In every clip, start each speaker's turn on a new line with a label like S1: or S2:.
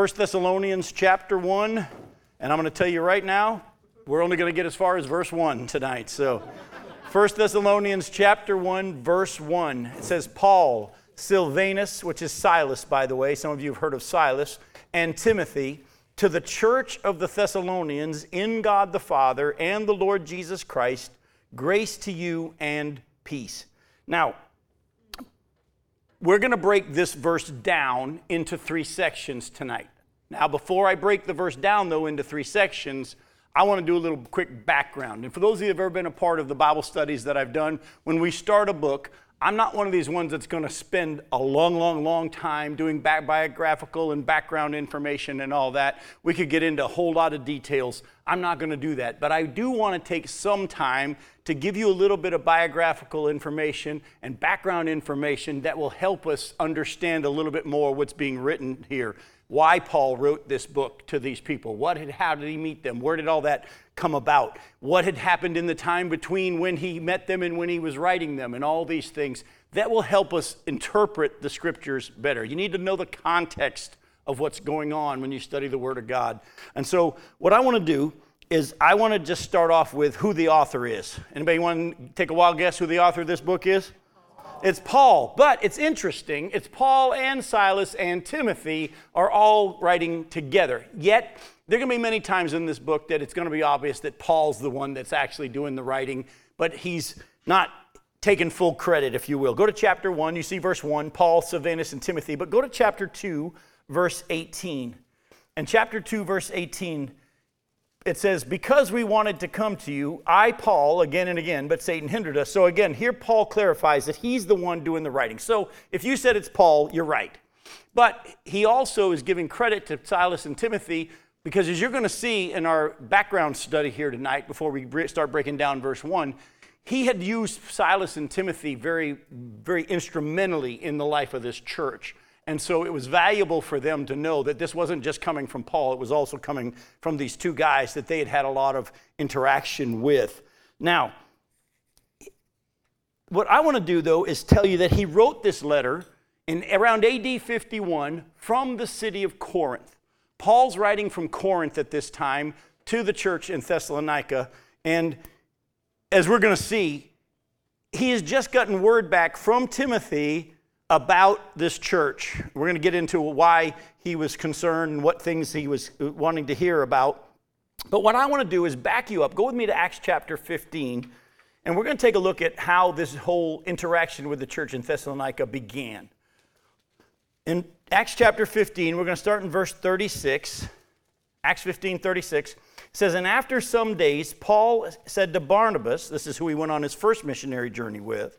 S1: 1 Thessalonians chapter 1, and I'm going to tell you right now, we're only going to get as far as verse 1 tonight. So, 1 Thessalonians chapter 1, verse 1. It says, Paul, Silvanus, which is Silas, by the way, some of you have heard of Silas, and Timothy, to the church of the Thessalonians in God the Father and the Lord Jesus Christ, grace to you and peace. Now, we're going to break this verse down into three sections tonight. Now, before I break the verse down, though, into three sections, I want to do a little quick background. And for those of you who have ever been a part of the Bible studies that I've done, when we start a book, I'm not one of these ones that's going to spend a long, long, long time doing biographical and background information and all that. We could get into a whole lot of details. I'm not going to do that. But I do want to take some time to give you a little bit of biographical information and background information that will help us understand a little bit more what's being written here why Paul wrote this book to these people. What had, how did he meet them? Where did all that come about? What had happened in the time between when he met them and when he was writing them, and all these things that will help us interpret the scriptures better. You need to know the context of what's going on when you study the Word of God. And so, what I want to do is I want to just start off with who the author is. Anybody want to take a wild guess who the author of this book is? It's Paul. But it's interesting. It's Paul and Silas and Timothy are all writing together. Yet, there are going to be many times in this book that it's going to be obvious that Paul's the one that's actually doing the writing, but he's not taking full credit, if you will. Go to chapter 1. You see verse 1, Paul, Silvanus, and Timothy. But go to chapter 2, verse 18. And chapter 2, verse 18 it says, Because we wanted to come to you, I, Paul, again and again, but Satan hindered us. So again, here Paul clarifies that he's the one doing the writing. So if you said it's Paul, you're right. But he also is giving credit to Silas and Timothy because as you're going to see in our background study here tonight, before we start breaking down verse 1, he had used Silas and Timothy very, very instrumentally in the life of this church. And so it was valuable for them to know that this wasn't just coming from Paul, it was also coming from these two guys that they had had a lot of interaction with. Now, what I want to do though is tell you that he wrote this letter in around AD 51 from the city of Corinth. Paul's writing from Corinth at this time to the church in Thessalonica. And as we're going to see, he has just gotten word back from Timothy about this church. We're going to get into why he was concerned and what things he was uh, wanting to hear about. But what I want to do is back you up. Go with me to Acts chapter 15, and we're going to take a look at how this whole interaction with the church in Thessalonica began. In Acts chapter 15, we're going to start in verse 36. Acts 15, 36 says, And after some days, Paul said to Barnabas, this is who he went on his first missionary journey with,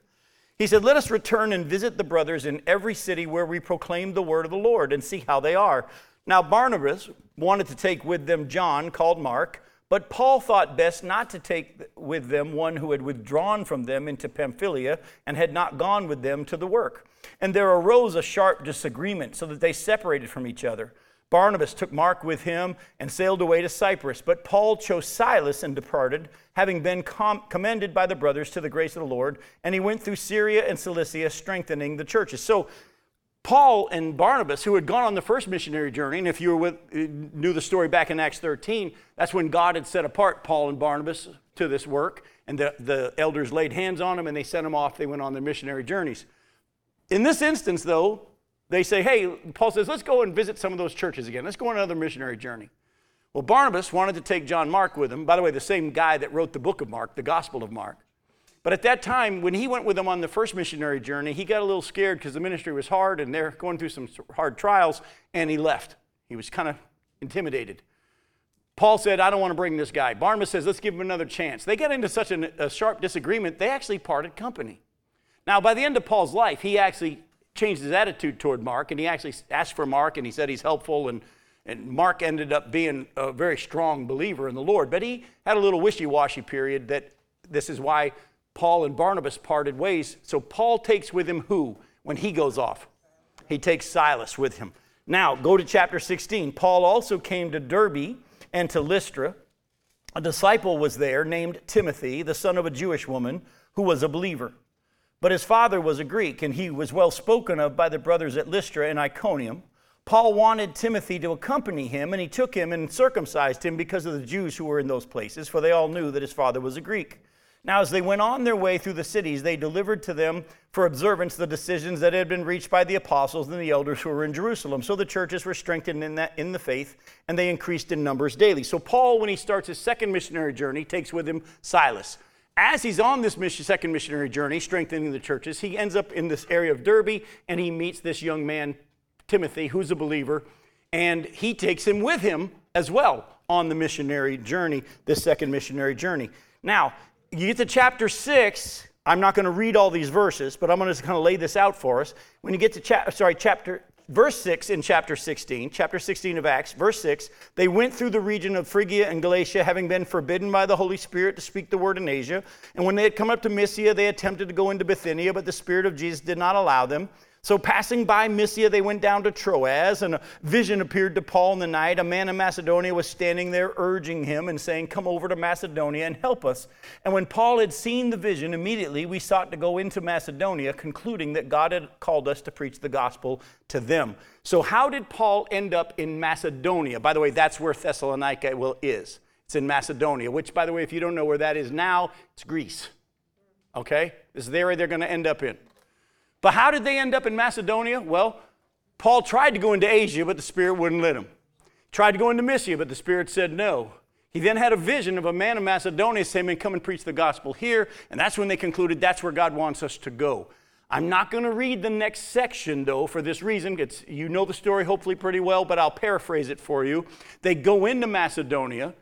S1: he said, Let us return and visit the brothers in every city where we proclaim the word of the Lord and see how they are. Now, Barnabas wanted to take with them John, called Mark, but Paul thought best not to take with them one who had withdrawn from them into Pamphylia and had not gone with them to the work. And there arose a sharp disagreement, so that they separated from each other. Barnabas took Mark with him and sailed away to Cyprus. But Paul chose Silas and departed, having been com- commended by the brothers to the grace of the Lord. And he went through Syria and Cilicia, strengthening the churches. So, Paul and Barnabas, who had gone on the first missionary journey, and if you with, knew the story back in Acts 13, that's when God had set apart Paul and Barnabas to this work, and the, the elders laid hands on them and they sent them off. They went on their missionary journeys. In this instance, though, they say, hey, Paul says, let's go and visit some of those churches again. Let's go on another missionary journey. Well, Barnabas wanted to take John Mark with him. By the way, the same guy that wrote the book of Mark, the Gospel of Mark. But at that time, when he went with them on the first missionary journey, he got a little scared because the ministry was hard and they're going through some hard trials, and he left. He was kind of intimidated. Paul said, I don't want to bring this guy. Barnabas says, let's give him another chance. They got into such an, a sharp disagreement, they actually parted company. Now, by the end of Paul's life, he actually changed his attitude toward Mark, and he actually asked for Mark, and he said he's helpful, and, and Mark ended up being a very strong believer in the Lord. But he had a little wishy washy period that this is why Paul and Barnabas parted ways. So Paul takes with him who when he goes off? He takes Silas with him. Now, go to chapter 16. Paul also came to Derbe and to Lystra. A disciple was there named Timothy, the son of a Jewish woman who was a believer. But his father was a Greek, and he was well spoken of by the brothers at Lystra and Iconium. Paul wanted Timothy to accompany him, and he took him and circumcised him because of the Jews who were in those places, for they all knew that his father was a Greek. Now, as they went on their way through the cities, they delivered to them for observance the decisions that had been reached by the apostles and the elders who were in Jerusalem. So the churches were strengthened in, that, in the faith, and they increased in numbers daily. So Paul, when he starts his second missionary journey, takes with him Silas. As he's on this mission, second missionary journey, strengthening the churches, he ends up in this area of Derbe and he meets this young man, Timothy, who's a believer, and he takes him with him as well on the missionary journey, this second missionary journey. Now, you get to chapter 6, I'm not going to read all these verses, but I'm going to kind of lay this out for us. When you get to cha- sorry, chapter verse 6 in chapter 16, chapter 16 of Acts, verse 6, they went through the region of Phrygia and Galatia, having been forbidden by the Holy Spirit to speak the word in Asia. And when they had come up to Mysia, they attempted to go into Bithynia, but the Spirit of Jesus did not allow them. So, passing by Mysia, they went down to Troas, and a vision appeared to Paul in the night. A man in Macedonia was standing there, urging him and saying, Come over to Macedonia and help us. And when Paul had seen the vision, immediately we sought to go into Macedonia, concluding that God had called us to preach the gospel to them. So, how did Paul end up in Macedonia? By the way, that's where Thessalonica will is. It's in Macedonia, which, by the way, if you don't know where that is now, it's Greece. Okay? This is the area they're going to end up in. But how did they end up in Macedonia? Well, Paul tried to go into Asia, but the Spirit wouldn't let him. Tried to go into Mysia, but the Spirit said no. He then had a vision of a man in Macedonia saying, Come and preach the gospel here. And that's when they concluded that's where God wants us to go. I'm not going to read the next section, though, for this reason. It's, you know the story hopefully pretty well, but I'll paraphrase it for you. They go into Macedonia.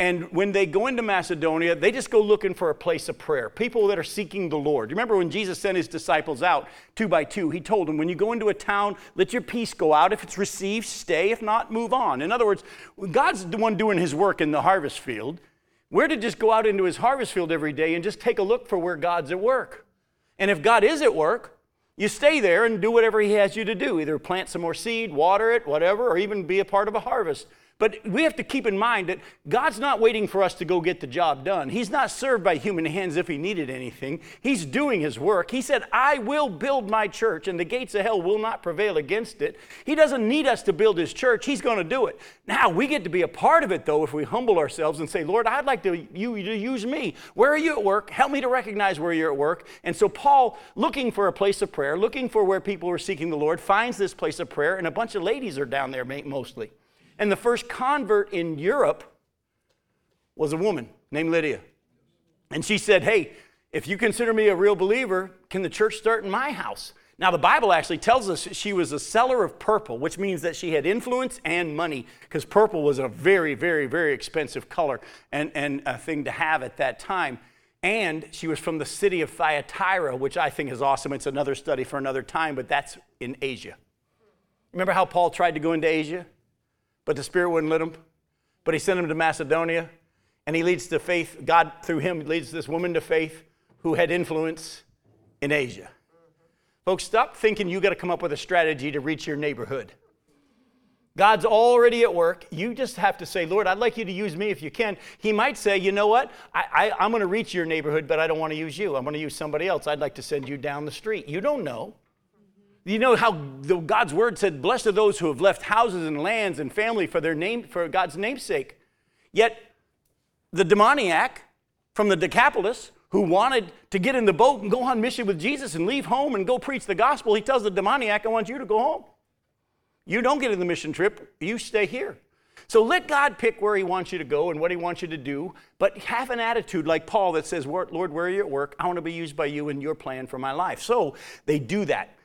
S1: And when they go into Macedonia, they just go looking for a place of prayer. People that are seeking the Lord. You remember when Jesus sent his disciples out two by two, he told them, when you go into a town, let your peace go out. If it's received, stay. If not, move on. In other words, God's the one doing his work in the harvest field. We're to just go out into his harvest field every day and just take a look for where God's at work. And if God is at work, you stay there and do whatever he has you to do. Either plant some more seed, water it, whatever, or even be a part of a harvest. But we have to keep in mind that God's not waiting for us to go get the job done. He's not served by human hands if He needed anything. He's doing His work. He said, I will build my church, and the gates of hell will not prevail against it. He doesn't need us to build His church, He's going to do it. Now, we get to be a part of it, though, if we humble ourselves and say, Lord, I'd like to, you to use me. Where are you at work? Help me to recognize where you're at work. And so, Paul, looking for a place of prayer, looking for where people are seeking the Lord, finds this place of prayer, and a bunch of ladies are down there mostly. And the first convert in Europe was a woman named Lydia. And she said, Hey, if you consider me a real believer, can the church start in my house? Now, the Bible actually tells us she was a seller of purple, which means that she had influence and money, because purple was a very, very, very expensive color and, and a thing to have at that time. And she was from the city of Thyatira, which I think is awesome. It's another study for another time, but that's in Asia. Remember how Paul tried to go into Asia? But the Spirit wouldn't let him. But he sent him to Macedonia, and he leads to faith. God, through him, leads this woman to faith who had influence in Asia. Folks, stop thinking you got to come up with a strategy to reach your neighborhood. God's already at work. You just have to say, Lord, I'd like you to use me if you can. He might say, you know what? I, am going to reach your neighborhood, but I don't want to use you. I'm going to use somebody else. I'd like to send you down the street. You don't know. You know how God's word said, Blessed are those who have left houses and lands and family for their name, for God's namesake. Yet the demoniac from the Decapolis who wanted to get in the boat and go on mission with Jesus and leave home and go preach the gospel, he tells the demoniac, I want you to go home. You don't get in the mission trip, you stay here. So let God pick where He wants you to go and what He wants you to do, but have an attitude like Paul that says, Lord, where are you at work? I want to be used by you in your plan for my life. So they do that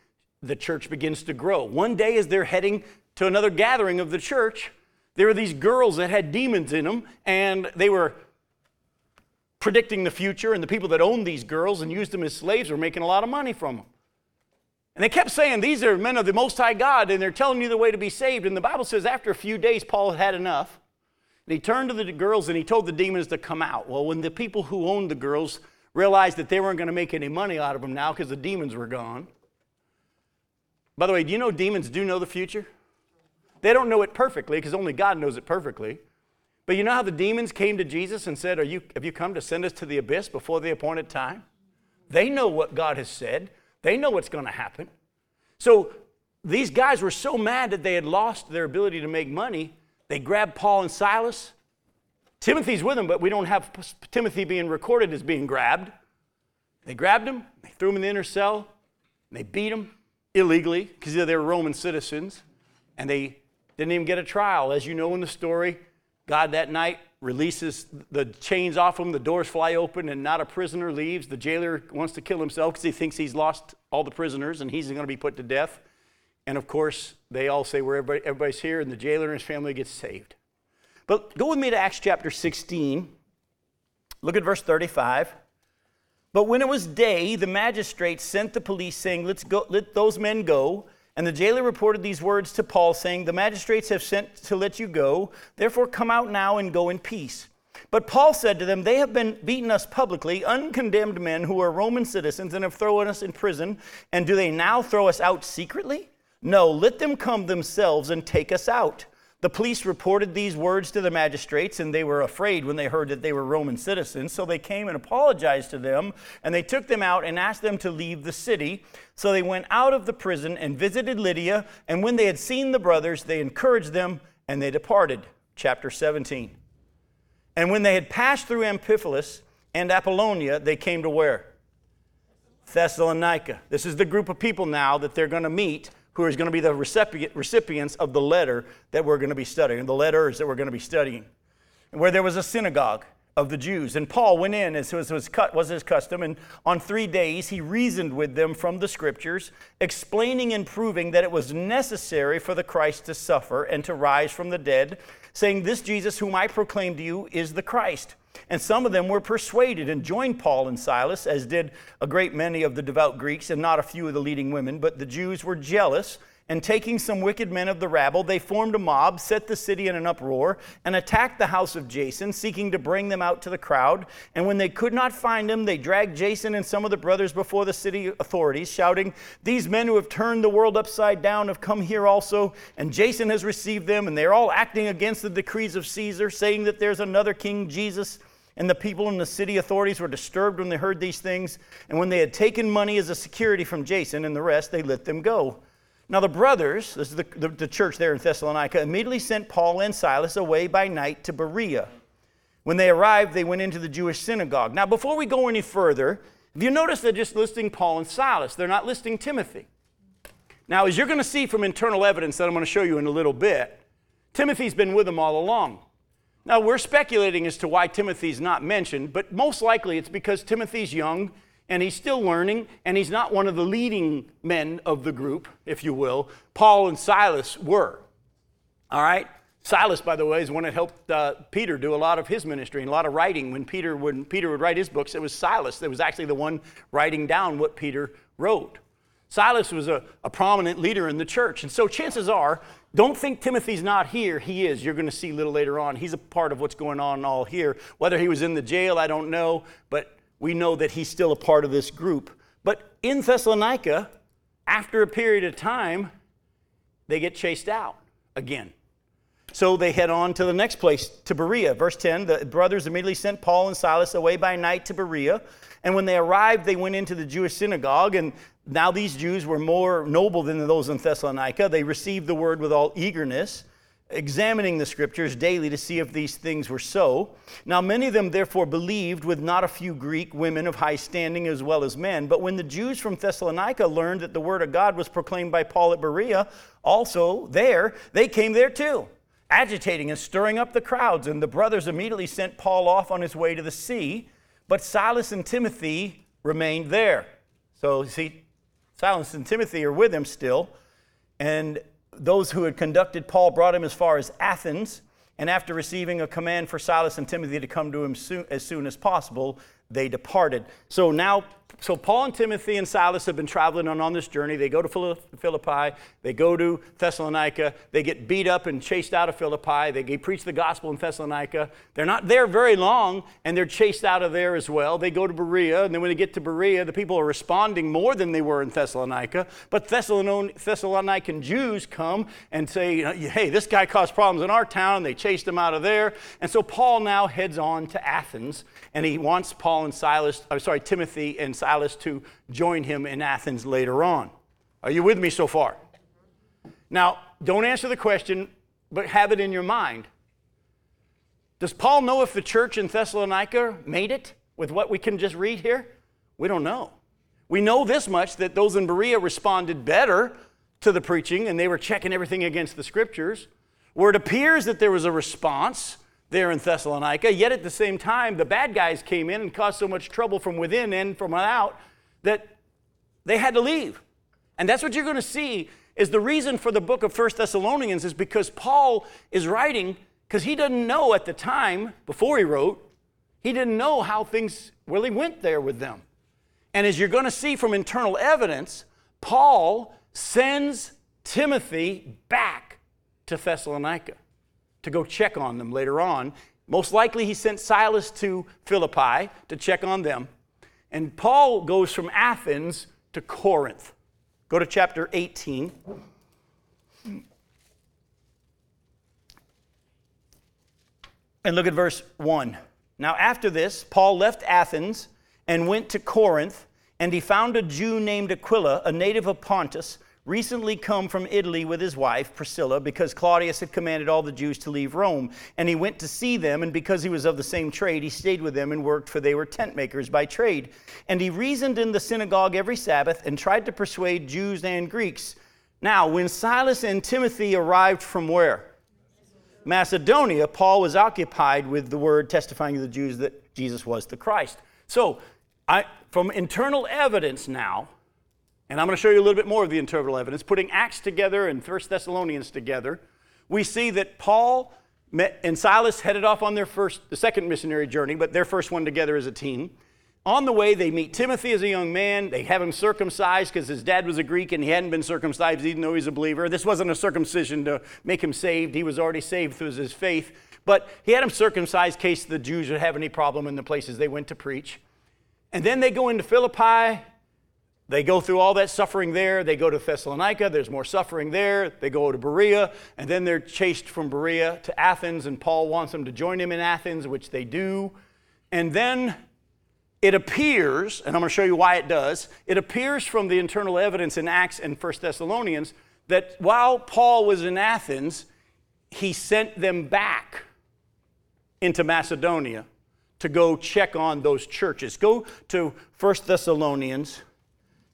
S1: the church begins to grow. One day, as they're heading to another gathering of the church, there were these girls that had demons in them, and they were predicting the future, and the people that owned these girls and used them as slaves were making a lot of money from them. And they kept saying, These are men of the Most High God, and they're telling you the way to be saved. And the Bible says, after a few days, Paul had enough. And he turned to the girls and he told the demons to come out. Well, when the people who owned the girls realized that they weren't going to make any money out of them now because the demons were gone, by the way, do you know demons do know the future? They don't know it perfectly because only God knows it perfectly. But you know how the demons came to Jesus and said, Are you, Have you come to send us to the abyss before the appointed time? They know what God has said, they know what's going to happen. So these guys were so mad that they had lost their ability to make money, they grabbed Paul and Silas. Timothy's with them, but we don't have Timothy being recorded as being grabbed. They grabbed him, they threw him in the inner cell, and they beat him illegally because they were Roman citizens, and they didn't even get a trial. As you know in the story, God that night releases the chains off them, the doors fly open, and not a prisoner leaves. The jailer wants to kill himself because he thinks he's lost all the prisoners and he's going to be put to death. And of course, they all say, Where everybody, everybody's here, and the jailer and his family gets saved. But go with me to Acts chapter 16. Look at verse 35. But when it was day, the magistrates sent the police, saying, Let's go, let those men go. And the jailer reported these words to Paul, saying, The magistrates have sent to let you go. Therefore, come out now and go in peace. But Paul said to them, They have been beaten us publicly, uncondemned men who are Roman citizens, and have thrown us in prison. And do they now throw us out secretly? No, let them come themselves and take us out. The police reported these words to the magistrates, and they were afraid when they heard that they were Roman citizens. So they came and apologized to them, and they took them out and asked them to leave the city. So they went out of the prison and visited Lydia, and when they had seen the brothers, they encouraged them, and they departed. Chapter 17. And when they had passed through Amphipolis and Apollonia, they came to where? Thessalonica. This is the group of people now that they're going to meet who is going to be the recipients of the letter that we're going to be studying, the letters that we're going to be studying, where there was a synagogue of the Jews. And Paul went in, as was, was, was his custom, and on three days he reasoned with them from the scriptures, explaining and proving that it was necessary for the Christ to suffer and to rise from the dead, saying, This Jesus whom I proclaim to you is the Christ. And some of them were persuaded and joined Paul and Silas, as did a great many of the devout Greeks and not a few of the leading women. But the Jews were jealous, and taking some wicked men of the rabble, they formed a mob, set the city in an uproar, and attacked the house of Jason, seeking to bring them out to the crowd. And when they could not find him, they dragged Jason and some of the brothers before the city authorities, shouting, These men who have turned the world upside down have come here also, and Jason has received them, and they're all acting against the decrees of Caesar, saying that there's another king, Jesus and the people in the city authorities were disturbed when they heard these things. And when they had taken money as a security from Jason and the rest, they let them go. Now, the brothers, this is the, the, the church there in Thessalonica, immediately sent Paul and Silas away by night to Berea. When they arrived, they went into the Jewish synagogue. Now, before we go any further, if you notice they're just listing Paul and Silas, they're not listing Timothy. Now, as you're going to see from internal evidence that I'm going to show you in a little bit, Timothy's been with them all along. Now, we're speculating as to why Timothy's not mentioned, but most likely it's because Timothy's young and he's still learning, and he's not one of the leading men of the group, if you will. Paul and Silas were. All right? Silas, by the way, is one that helped uh, Peter do a lot of his ministry and a lot of writing. When Peter, when Peter would write his books, it was Silas that was actually the one writing down what Peter wrote. Silas was a, a prominent leader in the church. And so chances are don't think Timothy's not here. He is. You're going to see a little later on. He's a part of what's going on all here. Whether he was in the jail, I don't know, but we know that he's still a part of this group. But in Thessalonica, after a period of time, they get chased out again. So they head on to the next place, to Berea. Verse 10 the brothers immediately sent Paul and Silas away by night to Berea. And when they arrived, they went into the Jewish synagogue, and now, these Jews were more noble than those in Thessalonica. They received the word with all eagerness, examining the scriptures daily to see if these things were so. Now, many of them therefore believed, with not a few Greek women of high standing as well as men. But when the Jews from Thessalonica learned that the word of God was proclaimed by Paul at Berea, also there, they came there too, agitating and stirring up the crowds. And the brothers immediately sent Paul off on his way to the sea, but Silas and Timothy remained there. So, see, Silas and Timothy are with him still. And those who had conducted Paul brought him as far as Athens. And after receiving a command for Silas and Timothy to come to him soon, as soon as possible, they departed. So now so Paul and Timothy and Silas have been traveling on, on this journey. They go to Philippi, they go to Thessalonica, they get beat up and chased out of Philippi, they preach the gospel in Thessalonica. They're not there very long, and they're chased out of there as well. They go to Berea, and then when they get to Berea, the people are responding more than they were in Thessalonica. But Thessalonican Jews come and say, uh, hey, this guy caused problems in our town. And they chased him out of there. And so Paul now heads on to Athens, and he wants Paul and Silas, I'm sorry, Timothy and Silas to join him in Athens later on. Are you with me so far? Now, don't answer the question, but have it in your mind. Does Paul know if the church in Thessalonica made it with what we can just read here? We don't know. We know this much that those in Berea responded better to the preaching and they were checking everything against the scriptures. Where it appears that there was a response there in Thessalonica, yet at the same time, the bad guys came in and caused so much trouble from within and from without that they had to leave. And that's what you're going to see is the reason for the book of First Thessalonians is because Paul is writing because he doesn't know at the time before he wrote, he didn't know how things really went there with them. And as you're going to see from internal evidence, Paul sends Timothy back to Thessalonica to go check on them later on. Most likely, he sent Silas to Philippi to check on them. And Paul goes from Athens to Corinth. Go to chapter 18. And look at verse 1. Now, after this, Paul left Athens and went to Corinth, and he found a Jew named Aquila, a native of Pontus recently come from Italy with his wife, Priscilla, because Claudius had commanded all the Jews to leave Rome. And he went to see them, and because he was of the same trade, he stayed with them and worked, for they were tent makers by trade. And he reasoned in the synagogue every Sabbath and tried to persuade Jews and Greeks. Now, when Silas and Timothy arrived from where? Macedonia, Paul was occupied with the word testifying to the Jews that Jesus was the Christ. So, I, from internal evidence now, and I'm going to show you a little bit more of the internal evidence. Putting Acts together and First Thessalonians together, we see that Paul and Silas headed off on their first, the second missionary journey, but their first one together as a team. On the way, they meet Timothy as a young man. They have him circumcised because his dad was a Greek and he hadn't been circumcised even though he's a believer. This wasn't a circumcision to make him saved. He was already saved through his faith. But he had him circumcised in case the Jews would have any problem in the places they went to preach. And then they go into Philippi they go through all that suffering there. They go to Thessalonica. There's more suffering there. They go to Berea. And then they're chased from Berea to Athens. And Paul wants them to join him in Athens, which they do. And then it appears, and I'm going to show you why it does, it appears from the internal evidence in Acts and 1 Thessalonians that while Paul was in Athens, he sent them back into Macedonia to go check on those churches. Go to 1 Thessalonians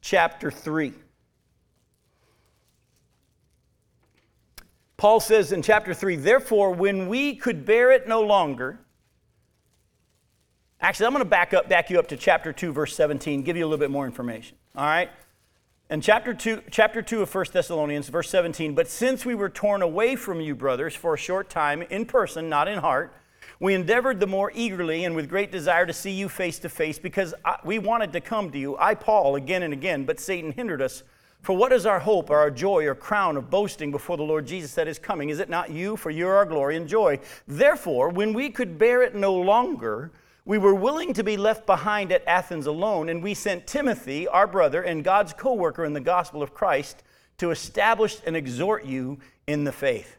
S1: chapter 3. Paul says in chapter 3, therefore, when we could bear it no longer, actually, I'm going to back up, back you up to chapter 2, verse 17, give you a little bit more information. All right? In chapter 2, chapter 2 of 1 Thessalonians, verse 17, but since we were torn away from you, brothers, for a short time, in person, not in heart, we endeavored the more eagerly and with great desire to see you face to face because we wanted to come to you, I, Paul, again and again, but Satan hindered us. For what is our hope or our joy or crown of boasting before the Lord Jesus that is coming? Is it not you? For you are our glory and joy. Therefore, when we could bear it no longer, we were willing to be left behind at Athens alone, and we sent Timothy, our brother and God's co worker in the gospel of Christ, to establish and exhort you in the faith.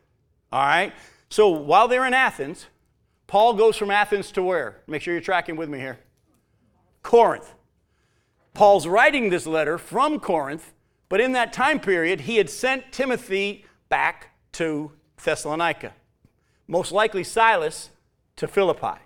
S1: All right? So while they're in Athens, Paul goes from Athens to where? Make sure you're tracking with me here. Corinth. Paul's writing this letter from Corinth, but in that time period, he had sent Timothy back to Thessalonica. Most likely Silas to Philippi.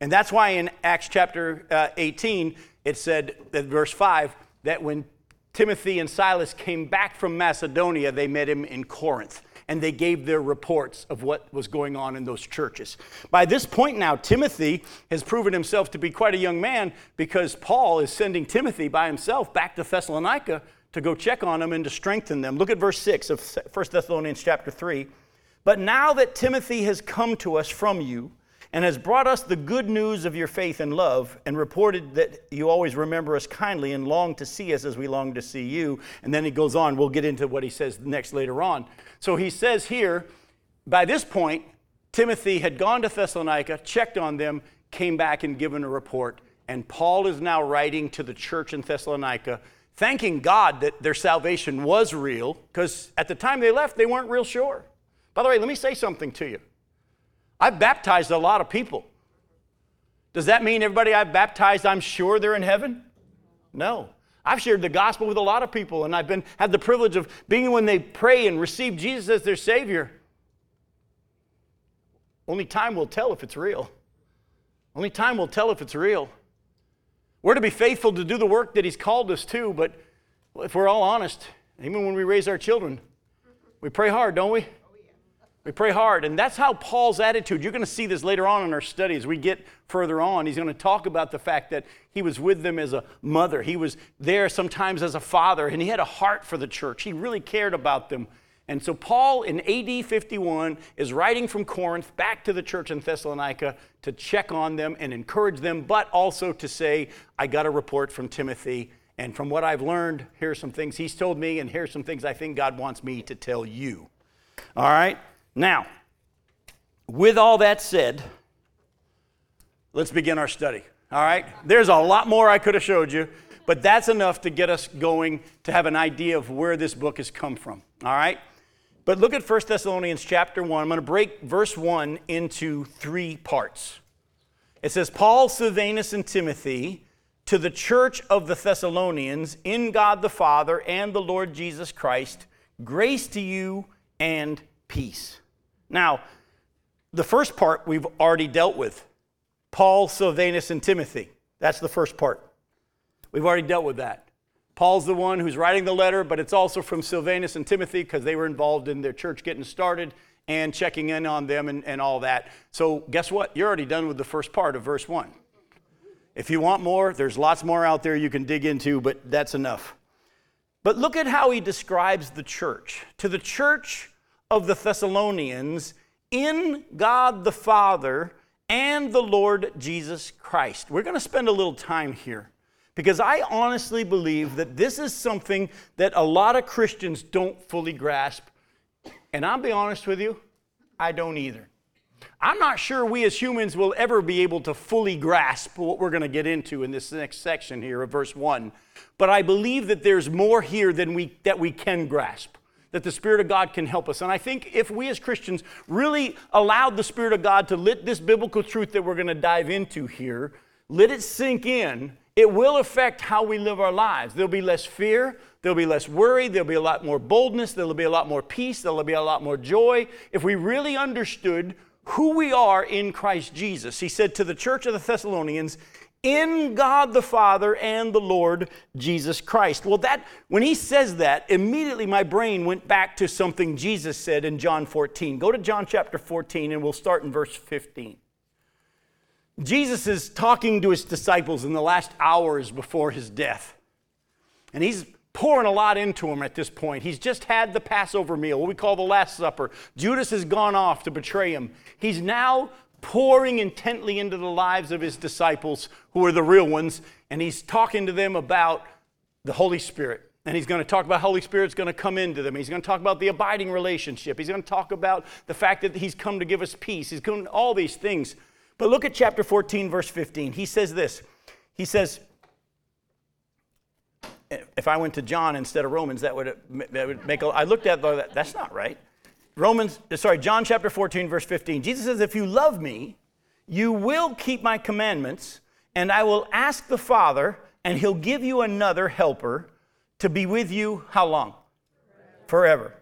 S1: And that's why in Acts chapter uh, 18, it said, at verse 5, that when Timothy and Silas came back from Macedonia, they met him in Corinth and they gave their reports of what was going on in those churches. By this point now, Timothy has proven himself to be quite a young man because Paul is sending Timothy by himself back to Thessalonica to go check on them and to strengthen them. Look at verse 6 of 1 Thessalonians chapter 3. But now that Timothy has come to us from you, and has brought us the good news of your faith and love, and reported that you always remember us kindly and long to see us as we long to see you. And then he goes on. We'll get into what he says next later on. So he says here, by this point, Timothy had gone to Thessalonica, checked on them, came back and given a report. And Paul is now writing to the church in Thessalonica, thanking God that their salvation was real, because at the time they left, they weren't real sure. By the way, let me say something to you. I've baptized a lot of people. Does that mean everybody I've baptized, I'm sure they're in heaven? No. I've shared the gospel with a lot of people, and I've been had the privilege of being when they pray and receive Jesus as their Savior. Only time will tell if it's real. Only time will tell if it's real. We're to be faithful to do the work that He's called us to, but if we're all honest, even when we raise our children, we pray hard, don't we? We pray hard. And that's how Paul's attitude, you're going to see this later on in our study as we get further on. He's going to talk about the fact that he was with them as a mother, he was there sometimes as a father, and he had a heart for the church. He really cared about them. And so Paul in AD 51 is writing from Corinth back to the church in Thessalonica to check on them and encourage them, but also to say, I got a report from Timothy. And from what I've learned, here's some things he's told me, and here's some things I think God wants me to tell you. All right? Now, with all that said, let's begin our study. All right? There's a lot more I could have showed you, but that's enough to get us going to have an idea of where this book has come from. All right? But look at 1 Thessalonians chapter 1. I'm going to break verse 1 into three parts. It says, Paul, Silvanus, and Timothy to the church of the Thessalonians in God the Father and the Lord Jesus Christ, grace to you and peace. Now, the first part we've already dealt with Paul, Silvanus, and Timothy. That's the first part. We've already dealt with that. Paul's the one who's writing the letter, but it's also from Silvanus and Timothy because they were involved in their church getting started and checking in on them and, and all that. So, guess what? You're already done with the first part of verse 1. If you want more, there's lots more out there you can dig into, but that's enough. But look at how he describes the church. To the church of the Thessalonians, in God the Father and the Lord Jesus Christ. We're going to spend a little time here. Because I honestly believe that this is something that a lot of Christians don't fully grasp. And I'll be honest with you, I don't either. I'm not sure we as humans will ever be able to fully grasp what we're going to get into in this next section here of verse 1. But I believe that there's more here than we, that we can grasp, that the Spirit of God can help us. And I think if we as Christians really allowed the Spirit of God to let this biblical truth that we're going to dive into here, let it sink in, it will affect how we live our lives. There'll be less fear, there'll be less worry, there'll be a lot more boldness, there'll be a lot more peace, there'll be a lot more joy. If we really understood who we are in Christ Jesus, he said to the church of the Thessalonians, in God the Father and the Lord Jesus Christ. Well, that when he says that, immediately my brain went back to something Jesus said in John 14. Go to John chapter 14 and we'll start in verse 15. Jesus is talking to his disciples in the last hours before his death. And he's pouring a lot into them at this point. He's just had the Passover meal, what we call the Last Supper. Judas has gone off to betray him. He's now pouring intently into the lives of his disciples, who are the real ones, and he's talking to them about the Holy Spirit. And he's going to talk about the Holy Spirit's going to come into them. He's going to talk about the abiding relationship. He's going to talk about the fact that he's come to give us peace. He's going all these things. But look at chapter 14, verse 15. He says this. He says, if I went to John instead of Romans, that would, that would make a, I looked at that, that's not right. Romans, uh, sorry, John chapter 14, verse 15. Jesus says, If you love me, you will keep my commandments, and I will ask the Father, and he'll give you another helper to be with you how long? Forever. Forever.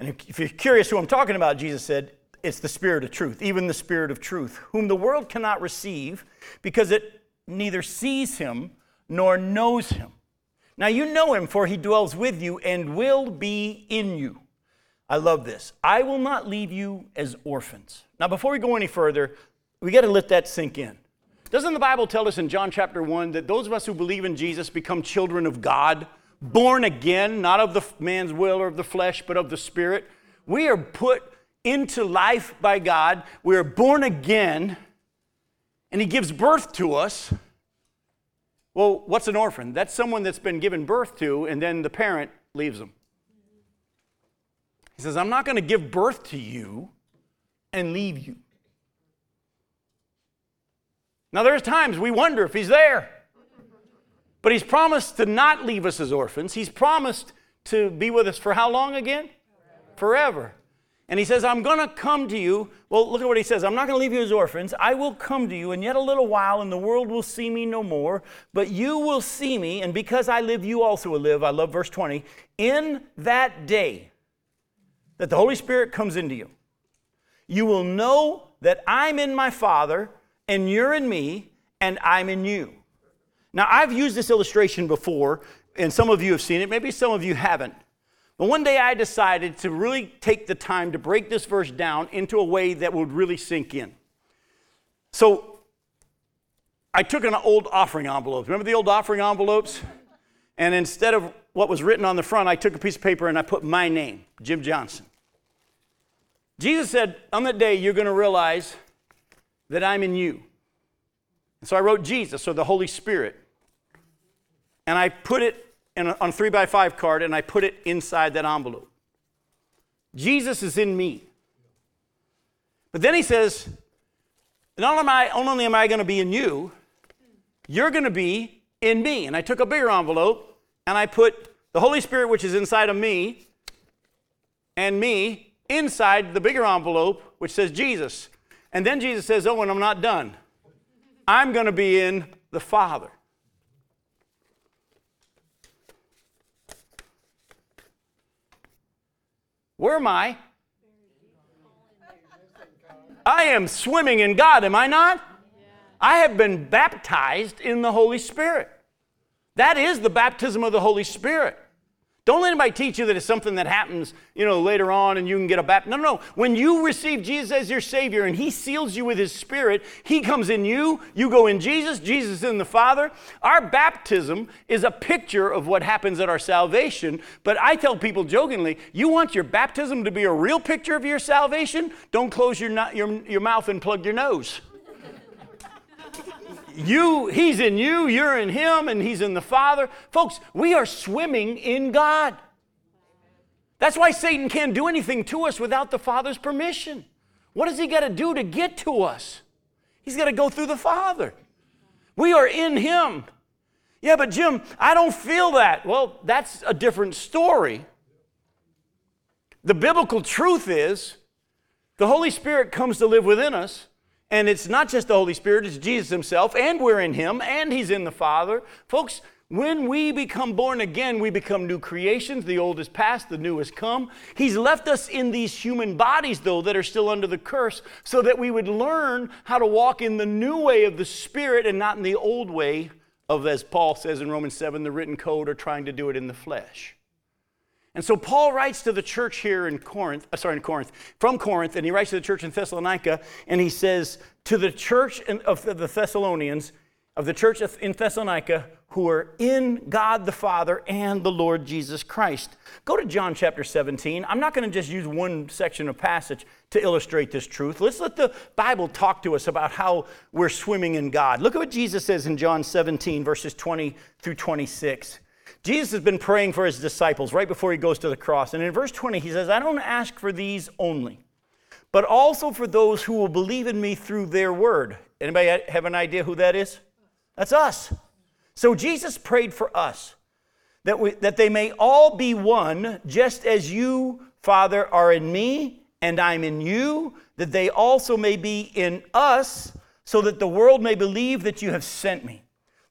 S1: And if you're curious who I'm talking about, Jesus said, it's the Spirit of truth, even the Spirit of truth, whom the world cannot receive because it neither sees him nor knows him. Now you know him, for he dwells with you and will be in you. I love this. I will not leave you as orphans. Now, before we go any further, we got to let that sink in. Doesn't the Bible tell us in John chapter 1 that those of us who believe in Jesus become children of God, born again, not of the man's will or of the flesh, but of the Spirit? We are put into life by God. We are born again, and He gives birth to us. Well, what's an orphan? That's someone that's been given birth to, and then the parent leaves them. He says, I'm not going to give birth to you and leave you. Now, there's times we wonder if He's there. But He's promised to not leave us as orphans. He's promised to be with us for how long again? Forever. Forever. And he says, I'm going to come to you. Well, look at what he says. I'm not going to leave you as orphans. I will come to you, and yet a little while, and the world will see me no more. But you will see me, and because I live, you also will live. I love verse 20. In that day that the Holy Spirit comes into you, you will know that I'm in my Father, and you're in me, and I'm in you. Now, I've used this illustration before, and some of you have seen it. Maybe some of you haven't. But one day I decided to really take the time to break this verse down into a way that would really sink in. So I took an old offering envelope. Remember the old offering envelopes? And instead of what was written on the front, I took a piece of paper and I put my name, Jim Johnson. Jesus said, On that day, you're going to realize that I'm in you. And so I wrote Jesus, or the Holy Spirit. And I put it a, on a three by five card and I put it inside that envelope. Jesus is in me. But then he says, not only am I, only am I going to be in you, you're going to be in me. And I took a bigger envelope and I put the Holy Spirit, which is inside of me, and me inside the bigger envelope, which says Jesus. And then Jesus says, Oh, and I'm not done. I'm going to be in the Father. Where am I? I am swimming in God, am I not? I have been baptized in the Holy Spirit. That is the baptism of the Holy Spirit. Don't let anybody teach you that it's something that happens, you know, later on and you can get a baptism. No, no, no. When you receive Jesus as your Savior and He seals you with His Spirit, He comes in you, you go in Jesus, Jesus in the Father. Our baptism is a picture of what happens at our salvation. But I tell people jokingly, you want your baptism to be a real picture of your salvation? Don't close your, your, your mouth and plug your nose you he's in you you're in him and he's in the father. Folks we are swimming in god. That's why satan can't do anything to us without the father's permission. What does he got to do to get to us? He's got to go through the father. We are in him. Yeah but jim i don't feel that. Well that's a different story. The biblical truth is the holy spirit comes to live within us and it's not just the Holy Spirit, it's Jesus Himself, and we're in Him, and He's in the Father. Folks, when we become born again, we become new creations. The old is past, the new has come. He's left us in these human bodies, though, that are still under the curse, so that we would learn how to walk in the new way of the Spirit and not in the old way of, as Paul says in Romans 7, the written code or trying to do it in the flesh. And so Paul writes to the church here in Corinth, uh, sorry, in Corinth, from Corinth, and he writes to the church in Thessalonica, and he says, To the church of the Thessalonians, of the church in Thessalonica, who are in God the Father and the Lord Jesus Christ. Go to John chapter 17. I'm not going to just use one section of passage to illustrate this truth. Let's let the Bible talk to us about how we're swimming in God. Look at what Jesus says in John 17, verses 20 through 26. Jesus has been praying for his disciples right before he goes to the cross. And in verse 20, he says, I don't ask for these only, but also for those who will believe in me through their word. Anybody have an idea who that is? That's us. So Jesus prayed for us that, we, that they may all be one, just as you, Father, are in me and I'm in you, that they also may be in us, so that the world may believe that you have sent me.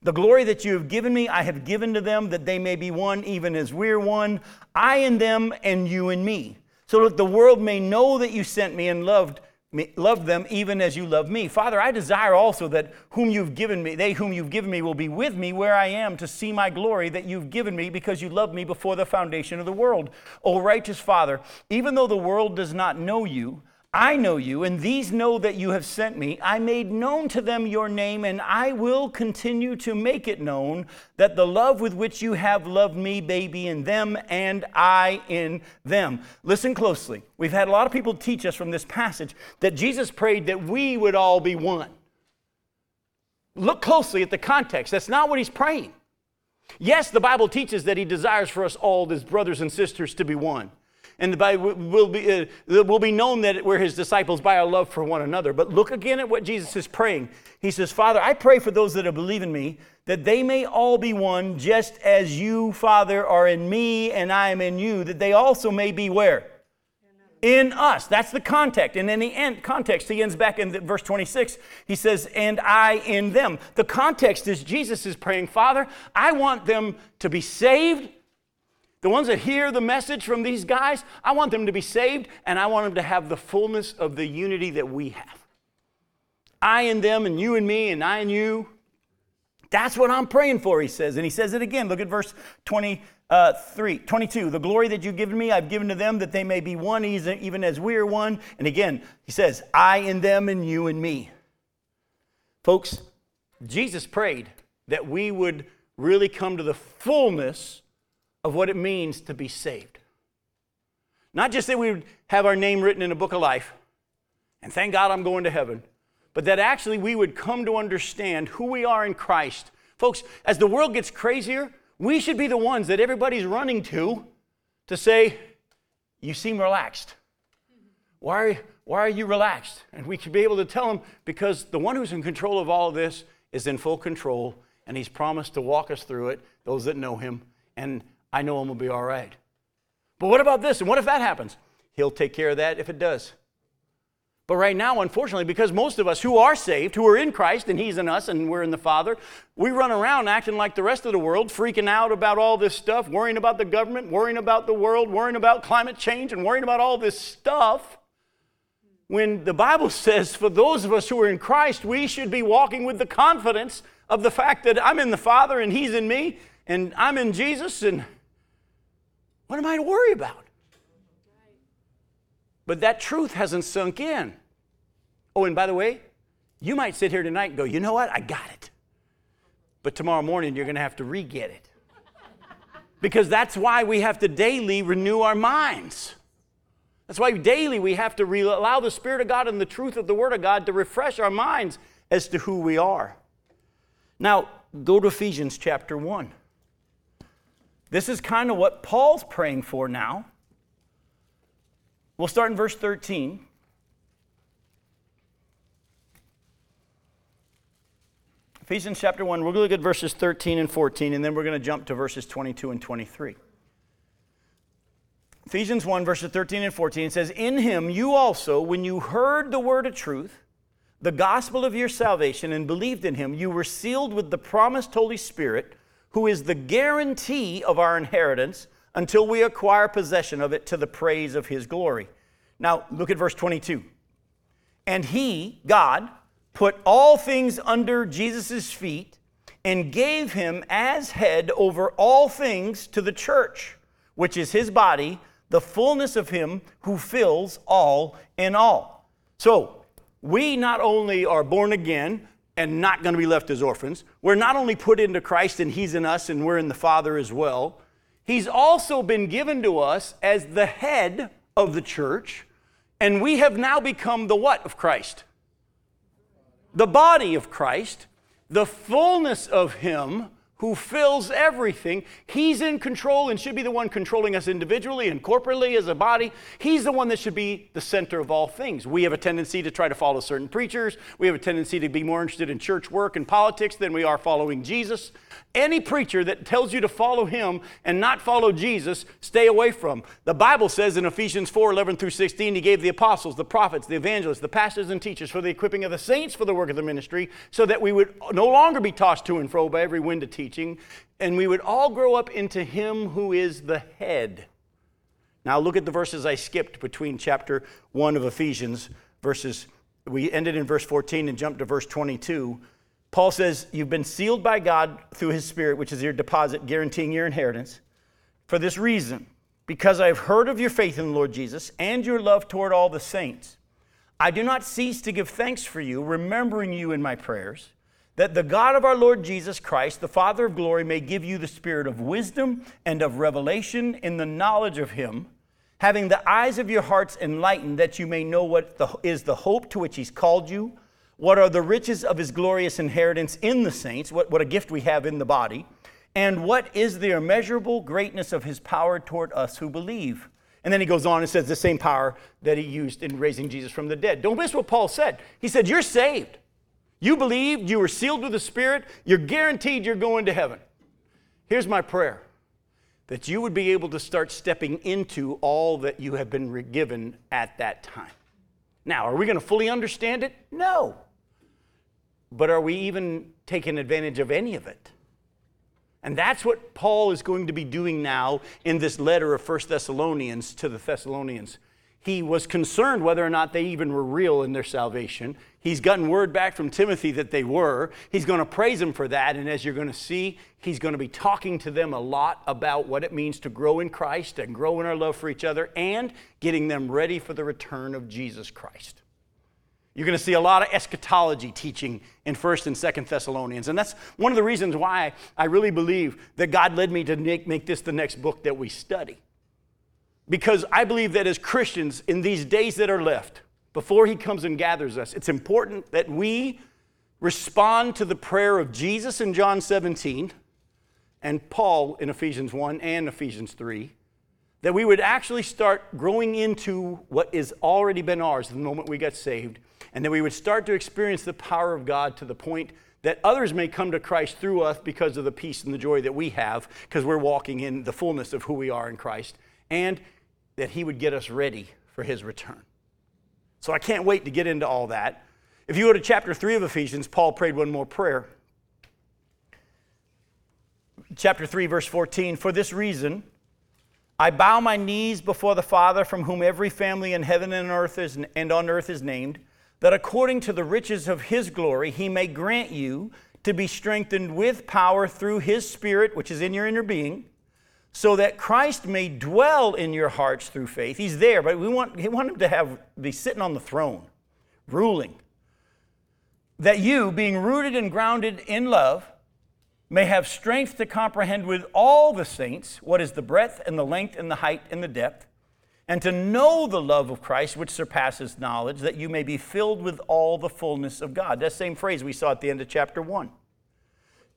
S1: The glory that you have given me, I have given to them, that they may be one, even as we're one, I in them and you in me, so that the world may know that you sent me and loved me, loved them even as you love me. Father, I desire also that whom you've given me, they whom you've given me will be with me where I am to see my glory that you've given me because you loved me before the foundation of the world. O righteous Father, even though the world does not know you, I know you, and these know that you have sent me. I made known to them your name, and I will continue to make it known that the love with which you have loved me be in them, and I in them. Listen closely. We've had a lot of people teach us from this passage that Jesus prayed that we would all be one. Look closely at the context. That's not what he's praying. Yes, the Bible teaches that he desires for us all, as brothers and sisters, to be one and by will be uh, will be known that we're his disciples by our love for one another. But look again at what Jesus is praying. He says, "Father, I pray for those that believe in me, that they may all be one, just as you, Father, are in me and I am in you, that they also may be where." in us. That's the context. And in the end, context, he ends back in verse 26. He says, and I in them. The context is Jesus is praying, Father, I want them to be saved. The ones that hear the message from these guys, I want them to be saved, and I want them to have the fullness of the unity that we have. I and them, and you and me, and I and you. That's what I'm praying for, he says. And he says it again. Look at verse 20 uh, 3, 22, the glory that you've given me, I've given to them that they may be one, even as we are one. And again, he says, I in them and you and me. Folks, Jesus prayed that we would really come to the fullness of what it means to be saved. Not just that we would have our name written in a book of life, and thank God I'm going to heaven, but that actually we would come to understand who we are in Christ. Folks, as the world gets crazier, we should be the ones that everybody's running to to say, You seem relaxed. Why are, why are you relaxed? And we should be able to tell them because the one who's in control of all of this is in full control and he's promised to walk us through it, those that know him, and I know him will be all right. But what about this? And what if that happens? He'll take care of that if it does. But right now, unfortunately, because most of us who are saved, who are in Christ, and He's in us, and we're in the Father, we run around acting like the rest of the world, freaking out about all this stuff, worrying about the government, worrying about the world, worrying about climate change, and worrying about all this stuff. When the Bible says, for those of us who are in Christ, we should be walking with the confidence of the fact that I'm in the Father and He's in me, and I'm in Jesus, and what am I to worry about? But that truth hasn't sunk in. Oh, and by the way, you might sit here tonight and go, you know what? I got it. But tomorrow morning, you're going to have to re get it. Because that's why we have to daily renew our minds. That's why daily we have to re- allow the Spirit of God and the truth of the Word of God to refresh our minds as to who we are. Now, go to Ephesians chapter 1. This is kind of what Paul's praying for now. We'll start in verse 13. Ephesians chapter 1, we're going to look at verses 13 and 14, and then we're going to jump to verses 22 and 23. Ephesians 1, verses 13 and 14 says, In him you also, when you heard the word of truth, the gospel of your salvation, and believed in him, you were sealed with the promised Holy Spirit, who is the guarantee of our inheritance until we acquire possession of it to the praise of his glory. Now, look at verse 22. And he, God, put all things under Jesus' feet and gave him as head over all things to the church, which is his body, the fullness of him who fills all in all. So, we not only are born again and not going to be left as orphans, we're not only put into Christ and he's in us and we're in the Father as well He's also been given to us as the head of the church, and we have now become the what of Christ? The body of Christ, the fullness of Him who fills everything. He's in control and should be the one controlling us individually and corporately as a body. He's the one that should be the center of all things. We have a tendency to try to follow certain preachers. We have a tendency to be more interested in church work and politics than we are following Jesus. Any preacher that tells you to follow him and not follow Jesus, stay away from. The Bible says in Ephesians 4 11 through 16, he gave the apostles, the prophets, the evangelists, the pastors, and teachers for the equipping of the saints for the work of the ministry, so that we would no longer be tossed to and fro by every wind of teaching, and we would all grow up into him who is the head. Now look at the verses I skipped between chapter 1 of Ephesians, verses, we ended in verse 14 and jumped to verse 22 Paul says, You've been sealed by God through his Spirit, which is your deposit, guaranteeing your inheritance. For this reason, because I have heard of your faith in the Lord Jesus and your love toward all the saints, I do not cease to give thanks for you, remembering you in my prayers, that the God of our Lord Jesus Christ, the Father of glory, may give you the spirit of wisdom and of revelation in the knowledge of him, having the eyes of your hearts enlightened, that you may know what the, is the hope to which he's called you what are the riches of his glorious inheritance in the saints? What, what a gift we have in the body. And what is the immeasurable greatness of his power toward us who believe? And then he goes on and says the same power that he used in raising Jesus from the dead. Don't miss what Paul said. He said, You're saved. You believed, you were sealed with the Spirit, you're guaranteed you're going to heaven. Here's my prayer that you would be able to start stepping into all that you have been given at that time. Now, are we going to fully understand it? No. But are we even taking advantage of any of it? And that's what Paul is going to be doing now in this letter of 1 Thessalonians to the Thessalonians. He was concerned whether or not they even were real in their salvation. He's gotten word back from Timothy that they were. He's going to praise them for that. And as you're going to see, he's going to be talking to them a lot about what it means to grow in Christ and grow in our love for each other and getting them ready for the return of Jesus Christ. You're going to see a lot of eschatology teaching in 1st and 2nd Thessalonians. And that's one of the reasons why I really believe that God led me to make this the next book that we study. Because I believe that as Christians, in these days that are left, before He comes and gathers us, it's important that we respond to the prayer of Jesus in John 17 and Paul in Ephesians 1 and Ephesians 3 that we would actually start growing into what has already been ours the moment we got saved and that we would start to experience the power of God to the point that others may come to Christ through us because of the peace and the joy that we have, because we're walking in the fullness of who we are in Christ, and that He would get us ready for His return. So I can't wait to get into all that. If you go to chapter 3 of Ephesians, Paul prayed one more prayer. Chapter 3, verse 14 For this reason, I bow my knees before the Father, from whom every family in heaven and, earth is, and on earth is named that according to the riches of his glory, he may grant you to be strengthened with power through his Spirit, which is in your inner being, so that Christ may dwell in your hearts through faith. He's there, but we want, we want him to have, be sitting on the throne, ruling. That you, being rooted and grounded in love, may have strength to comprehend with all the saints what is the breadth and the length and the height and the depth and to know the love of Christ, which surpasses knowledge, that you may be filled with all the fullness of God. That same phrase we saw at the end of chapter 1.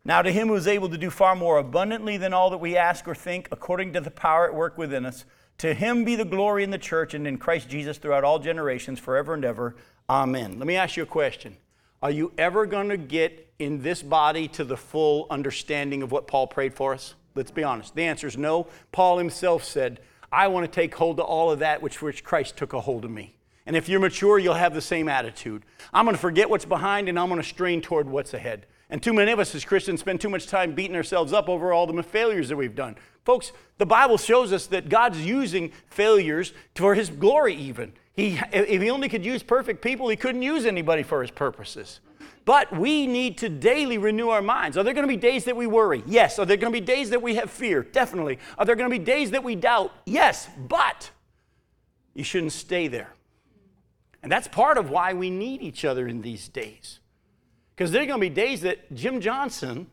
S1: Now, to him who is able to do far more abundantly than all that we ask or think, according to the power at work within us, to him be the glory in the church and in Christ Jesus throughout all generations, forever and ever. Amen. Let me ask you a question. Are you ever going to get in this body to the full understanding of what Paul prayed for us? Let's be honest. The answer is no. Paul himself said, I want to take hold of all of that which, which Christ took a hold of me. And if you're mature, you'll have the same attitude. I'm going to forget what's behind and I'm going to strain toward what's ahead. And too many of us as Christians spend too much time beating ourselves up over all the failures that we've done. Folks, the Bible shows us that God's using failures for His glory, even. He, if He only could use perfect people, He couldn't use anybody for His purposes. But we need to daily renew our minds. Are there going to be days that we worry? Yes. Are there going to be days that we have fear? Definitely. Are there going to be days that we doubt? Yes. But you shouldn't stay there. And that's part of why we need each other in these days. Because there are going to be days that Jim Johnson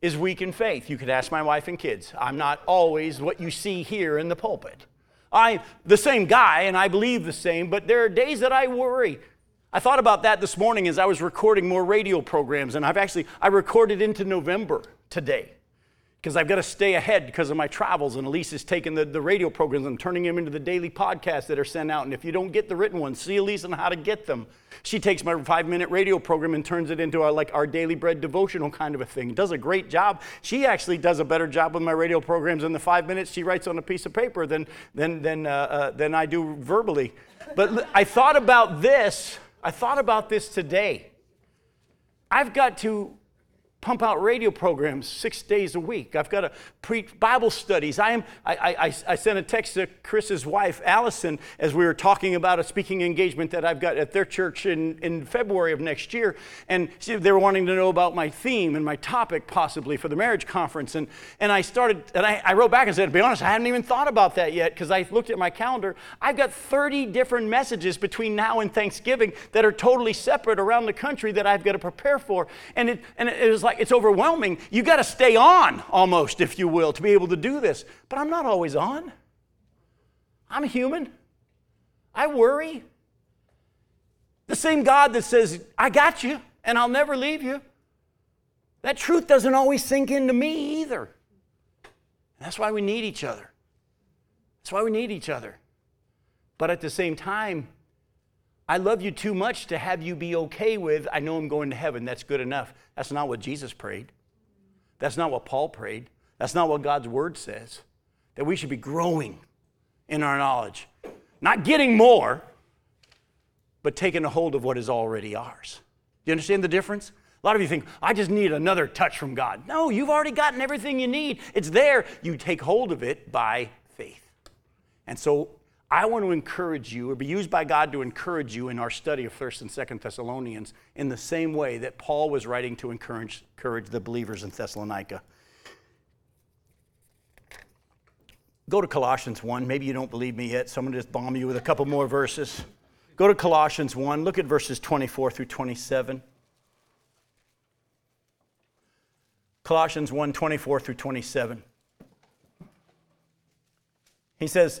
S1: is weak in faith. You could ask my wife and kids. I'm not always what you see here in the pulpit. I'm the same guy and I believe the same, but there are days that I worry. I thought about that this morning as I was recording more radio programs, and I've actually I recorded into November today because I've got to stay ahead because of my travels. And Elise is taking the, the radio programs and turning them into the daily podcasts that are sent out. And if you don't get the written ones, see Elise on how to get them. She takes my five minute radio program and turns it into our, like our daily bread devotional kind of a thing. Does a great job. She actually does a better job with my radio programs in the five minutes she writes on a piece of paper than, than, than, uh, uh, than I do verbally. But I thought about this I thought about this today. I've got to pump out radio programs six days a week. I've got to preach Bible studies. I, am, I, I, I sent a text to Chris's wife, Allison, as we were talking about a speaking engagement that I've got at their church in, in February of next year. And she, they were wanting to know about my theme and my topic, possibly, for the marriage conference. And, and I started, and I, I wrote back and said, to be honest, I hadn't even thought about that yet because I looked at my calendar. I've got 30 different messages between now and Thanksgiving that are totally separate around the country that I've got to prepare for. And it, and it was like, like it's overwhelming. You got to stay on almost, if you will, to be able to do this. But I'm not always on. I'm human. I worry. The same God that says, I got you and I'll never leave you, that truth doesn't always sink into me either. That's why we need each other. That's why we need each other. But at the same time, I love you too much to have you be okay with, I know I'm going to heaven. That's good enough. That's not what Jesus prayed. That's not what Paul prayed. That's not what God's word says. That we should be growing in our knowledge, not getting more, but taking a hold of what is already ours. Do you understand the difference? A lot of you think, I just need another touch from God. No, you've already gotten everything you need. It's there. You take hold of it by faith. And so I want to encourage you, or be used by God to encourage you in our study of 1st and 2nd Thessalonians in the same way that Paul was writing to encourage, encourage the believers in Thessalonica. Go to Colossians 1. Maybe you don't believe me yet, so I'm going to just bomb you with a couple more verses. Go to Colossians 1. Look at verses 24 through 27. Colossians 1 24 through 27. He says,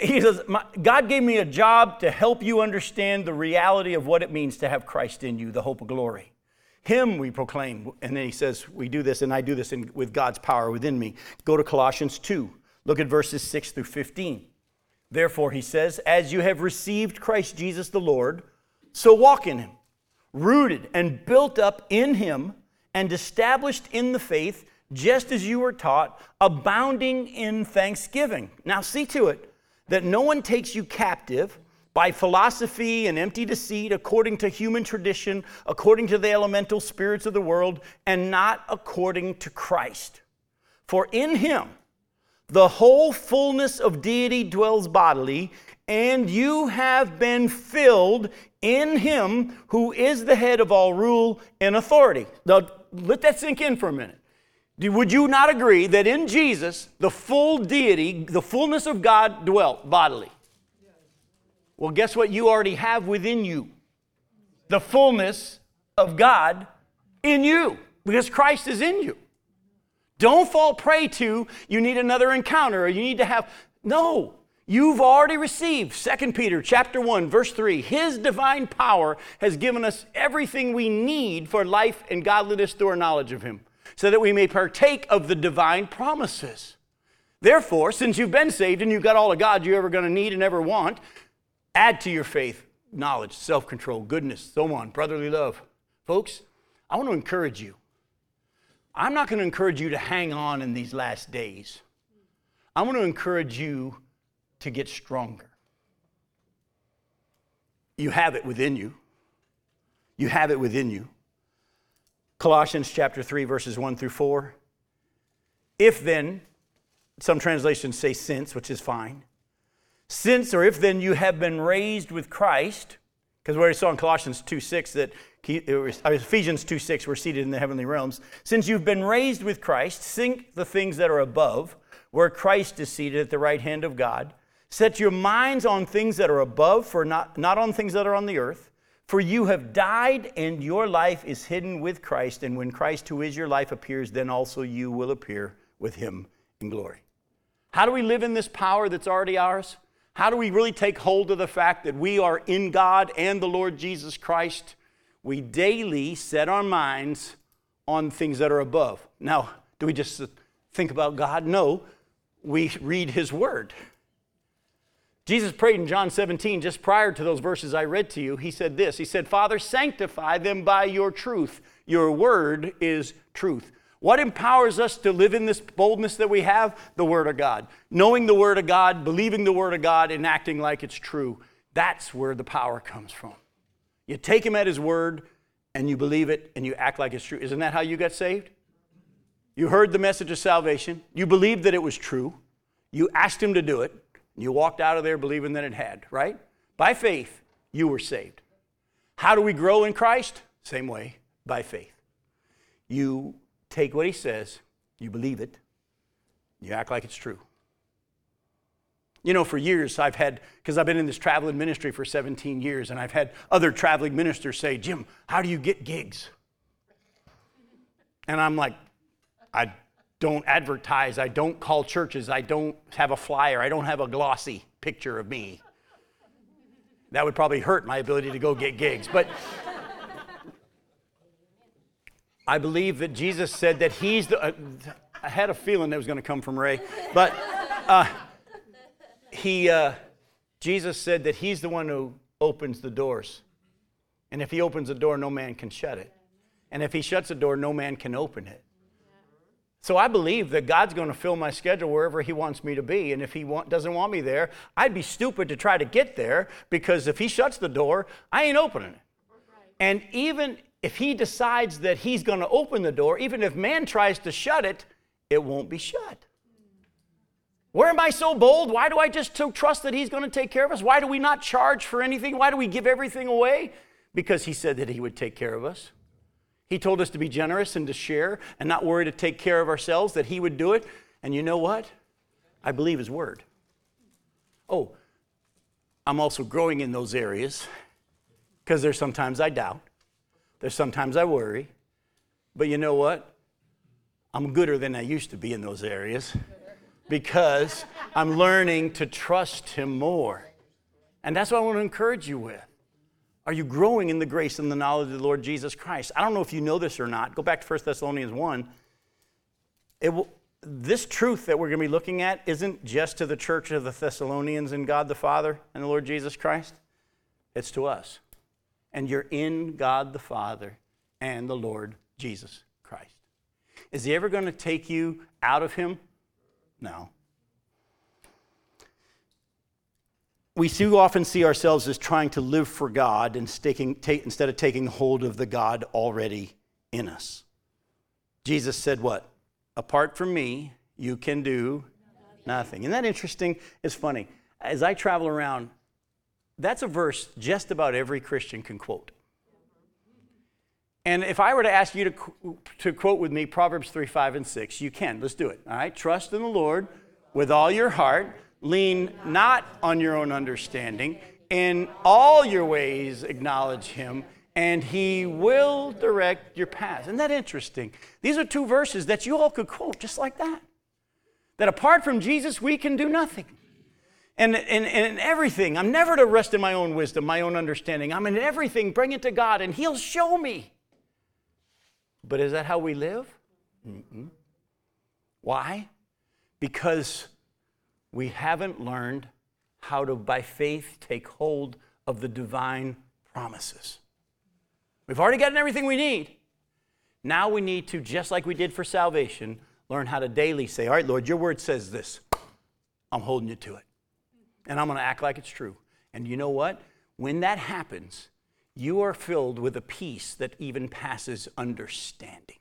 S1: He says, God gave me a job to help you understand the reality of what it means to have Christ in you, the hope of glory. Him we proclaim. And then he says, We do this, and I do this in, with God's power within me. Go to Colossians 2. Look at verses 6 through 15. Therefore, he says, As you have received Christ Jesus the Lord, so walk in him, rooted and built up in him, and established in the faith, just as you were taught, abounding in thanksgiving. Now, see to it that no one takes you captive by philosophy and empty deceit, according to human tradition, according to the elemental spirits of the world, and not according to Christ. For in him, the whole fullness of deity dwells bodily, and you have been filled in him who is the head of all rule and authority. Now, let that sink in for a minute. Would you not agree that in Jesus, the full deity, the fullness of God dwelt bodily? Well, guess what you already have within you? The fullness of God in you, because Christ is in you. Don't fall prey to you need another encounter or you need to have no. You've already received 2 Peter chapter 1 verse 3. His divine power has given us everything we need for life and godliness through our knowledge of him, so that we may partake of the divine promises. Therefore, since you've been saved and you've got all of God you're ever going to need and ever want, add to your faith knowledge, self-control, goodness, so on, brotherly love. Folks, I want to encourage you I'm not going to encourage you to hang on in these last days. I want to encourage you to get stronger. You have it within you. You have it within you. Colossians chapter 3, verses 1 through 4. If then, some translations say since, which is fine. Since or if then you have been raised with Christ, because we already saw in Colossians 2 6 that Ephesians 2 6, we're seated in the heavenly realms. Since you've been raised with Christ, think the things that are above, where Christ is seated at the right hand of God. Set your minds on things that are above, for not, not on things that are on the earth. For you have died, and your life is hidden with Christ. And when Christ, who is your life, appears, then also you will appear with him in glory. How do we live in this power that's already ours? How do we really take hold of the fact that we are in God and the Lord Jesus Christ? we daily set our minds on things that are above. Now, do we just think about God? No, we read His Word. Jesus prayed in John 17, just prior to those verses I read to you. He said this He said, Father, sanctify them by your truth. Your Word is truth. What empowers us to live in this boldness that we have? The Word of God. Knowing the Word of God, believing the Word of God, and acting like it's true. That's where the power comes from. You take him at his word and you believe it and you act like it's true. Isn't that how you got saved? You heard the message of salvation, you believed that it was true, you asked him to do it, you walked out of there believing that it had, right? By faith, you were saved. How do we grow in Christ? Same way, by faith. You take what he says, you believe it, you act like it's true. You know, for years I've had, because I've been in this traveling ministry for 17 years, and I've had other traveling ministers say, Jim, how do you get gigs? And I'm like, I don't advertise. I don't call churches. I don't have a flyer. I don't have a glossy picture of me. That would probably hurt my ability to go get gigs. But I believe that Jesus said that He's the. Uh, I had a feeling that was going to come from Ray, but uh, he, uh, Jesus said that He's the one who opens the doors, and if He opens the door, no man can shut it, and if He shuts the door, no man can open it. So I believe that God's going to fill my schedule wherever He wants me to be. And if He want, doesn't want me there, I'd be stupid to try to get there because if He shuts the door, I ain't opening it. And even if He decides that He's going to open the door, even if man tries to shut it, it won't be shut. Where am I so bold? Why do I just so trust that He's going to take care of us? Why do we not charge for anything? Why do we give everything away? Because He said that He would take care of us. He told us to be generous and to share and not worry to take care of ourselves, that He would do it. And you know what? I believe His word. Oh, I'm also growing in those areas because there's sometimes I doubt, there's sometimes I worry. But you know what? I'm gooder than I used to be in those areas because I'm learning to trust Him more. And that's what I want to encourage you with. Are you growing in the grace and the knowledge of the Lord Jesus Christ? I don't know if you know this or not. Go back to 1 Thessalonians 1. It will, this truth that we're going to be looking at isn't just to the church of the Thessalonians and God the Father and the Lord Jesus Christ, it's to us. And you're in God the Father and the Lord Jesus Christ. Is He ever going to take you out of Him? No. We too often see ourselves as trying to live for God take, instead of taking hold of the God already in us. Jesus said, What? Apart from me, you can do nothing. Isn't that interesting? It's funny. As I travel around, that's a verse just about every Christian can quote. And if I were to ask you to, to quote with me Proverbs 3, 5, and 6, you can. Let's do it. All right? Trust in the Lord with all your heart Lean not on your own understanding. In all your ways, acknowledge him, and he will direct your path. Isn't that interesting? These are two verses that you all could quote just like that. That apart from Jesus, we can do nothing. And in everything, I'm never to rest in my own wisdom, my own understanding. I'm in everything, bring it to God, and He'll show me. But is that how we live? Mm-mm. Why? Because we haven't learned how to, by faith, take hold of the divine promises. We've already gotten everything we need. Now we need to, just like we did for salvation, learn how to daily say, All right, Lord, your word says this. I'm holding you to it. And I'm going to act like it's true. And you know what? When that happens, you are filled with a peace that even passes understanding.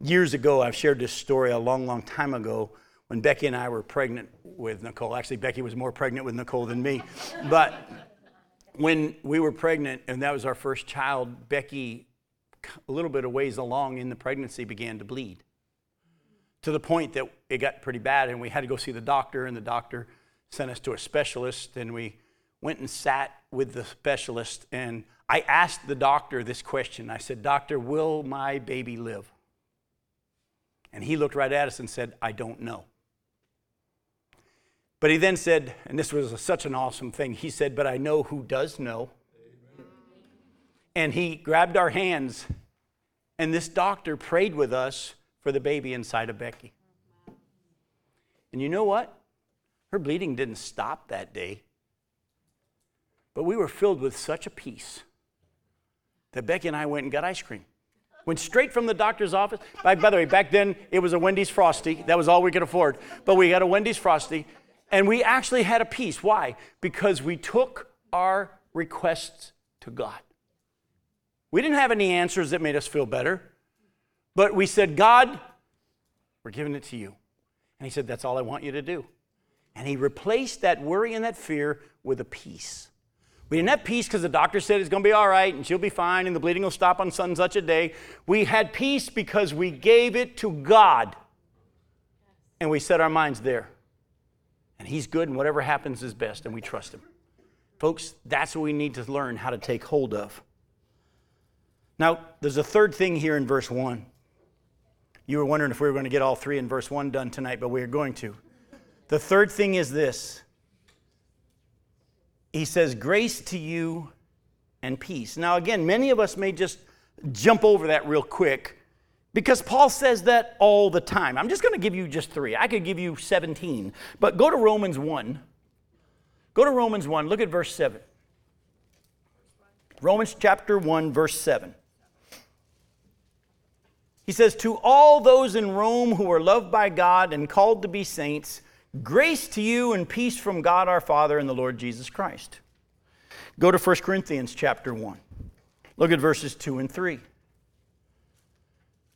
S1: Years ago, I've shared this story a long, long time ago when Becky and I were pregnant with Nicole. Actually, Becky was more pregnant with Nicole than me. But when we were pregnant and that was our first child, Becky, a little bit of ways along in the pregnancy, began to bleed to the point that it got pretty bad and we had to go see the doctor and the doctor sent us to a specialist and we went and sat with the specialist and I asked the doctor this question. I said, Doctor, will my baby live? And he looked right at us and said, I don't know. But he then said, and this was such an awesome thing, he said, But I know who does know. Amen. And he grabbed our hands, and this doctor prayed with us for the baby inside of Becky. And you know what? Her bleeding didn't stop that day. But we were filled with such a peace that Becky and I went and got ice cream. Went straight from the doctor's office. By, by the way, back then it was a Wendy's Frosty. That was all we could afford. But we got a Wendy's Frosty. And we actually had a peace. Why? Because we took our requests to God. We didn't have any answers that made us feel better. But we said, God, we're giving it to you. And He said, That's all I want you to do. And He replaced that worry and that fear with a peace. We didn't have peace because the doctor said it's going to be all right and she'll be fine and the bleeding will stop on such such a day. We had peace because we gave it to God and we set our minds there. And He's good and whatever happens is best and we trust Him. Folks, that's what we need to learn how to take hold of. Now, there's a third thing here in verse 1. You were wondering if we were going to get all three in verse 1 done tonight, but we are going to. The third thing is this He says, Grace to you and peace. Now, again, many of us may just jump over that real quick because Paul says that all the time. I'm just going to give you just three. I could give you 17. But go to Romans 1. Go to Romans 1. Look at verse 7. Romans chapter 1, verse 7. He says, To all those in Rome who are loved by God and called to be saints, grace to you and peace from God our Father and the Lord Jesus Christ. Go to 1 Corinthians chapter 1. Look at verses 2 and 3.